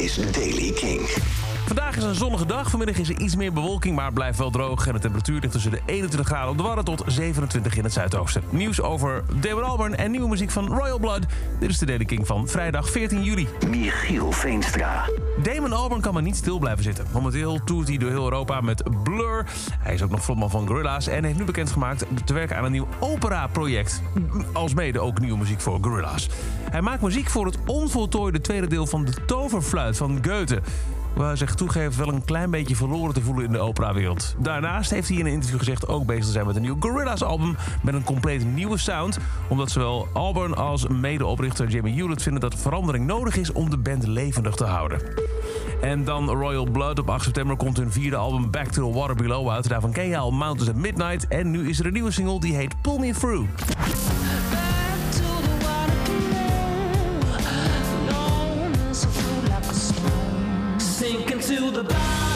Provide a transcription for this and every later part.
is Daily King. Vandaag is een zonnige dag. Vanmiddag is er iets meer bewolking, maar het blijft wel droog. En de temperatuur ligt tussen de 21 graden op de Wadden tot 27 in het zuidoosten. Nieuws over David Albarn en nieuwe muziek van Royal Blood. Dit is de Daily King van vrijdag 14 juli. Michiel Veenstra. Damon Albarn kan maar niet stil blijven zitten. Momenteel toert hij door heel Europa met Blur. Hij is ook nog frontman van Gorillaz en heeft nu bekendgemaakt te werken aan een nieuw opera-project. Alsmede ook nieuwe muziek voor Gorillaz. Hij maakt muziek voor het onvoltooide tweede deel van de Toverfluit van Goethe waar zich toegeeft wel een klein beetje verloren te voelen in de operawereld. Daarnaast heeft hij in een interview gezegd ook bezig te zijn met een nieuw Gorillaz album met een compleet nieuwe sound, omdat zowel Albarn als medeoprichter Jamie Hewlett vinden dat verandering nodig is om de band levendig te houden. En dan Royal Blood. Op 8 september komt hun vierde album Back to the Water Below uit. Daarvan ken je al Mountains at Midnight. En nu is er een nieuwe single die heet Pull Me Through. To the bottom,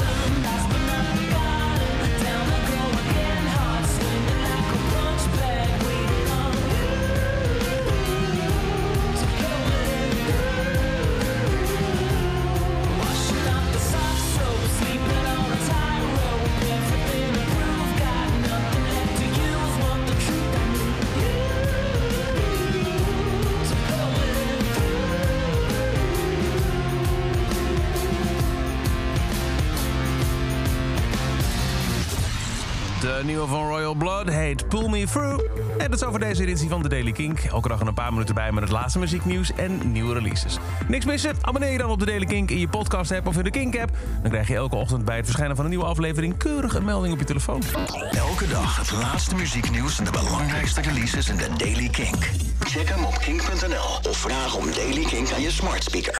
De nieuwe van Royal Blood heet Pull Me Through. En dat is over deze editie van de Daily Kink. Elke dag een paar minuten bij met het laatste muzieknieuws en nieuwe releases. Niks missen? Abonneer je dan op de Daily Kink in je podcast app of in de Kink app. Dan krijg je elke ochtend bij het verschijnen van een nieuwe aflevering keurig een melding op je telefoon. Elke dag het laatste muzieknieuws en de belangrijkste releases in de Daily Kink. Check hem op kink.nl of vraag om Daily Kink aan je smart speaker.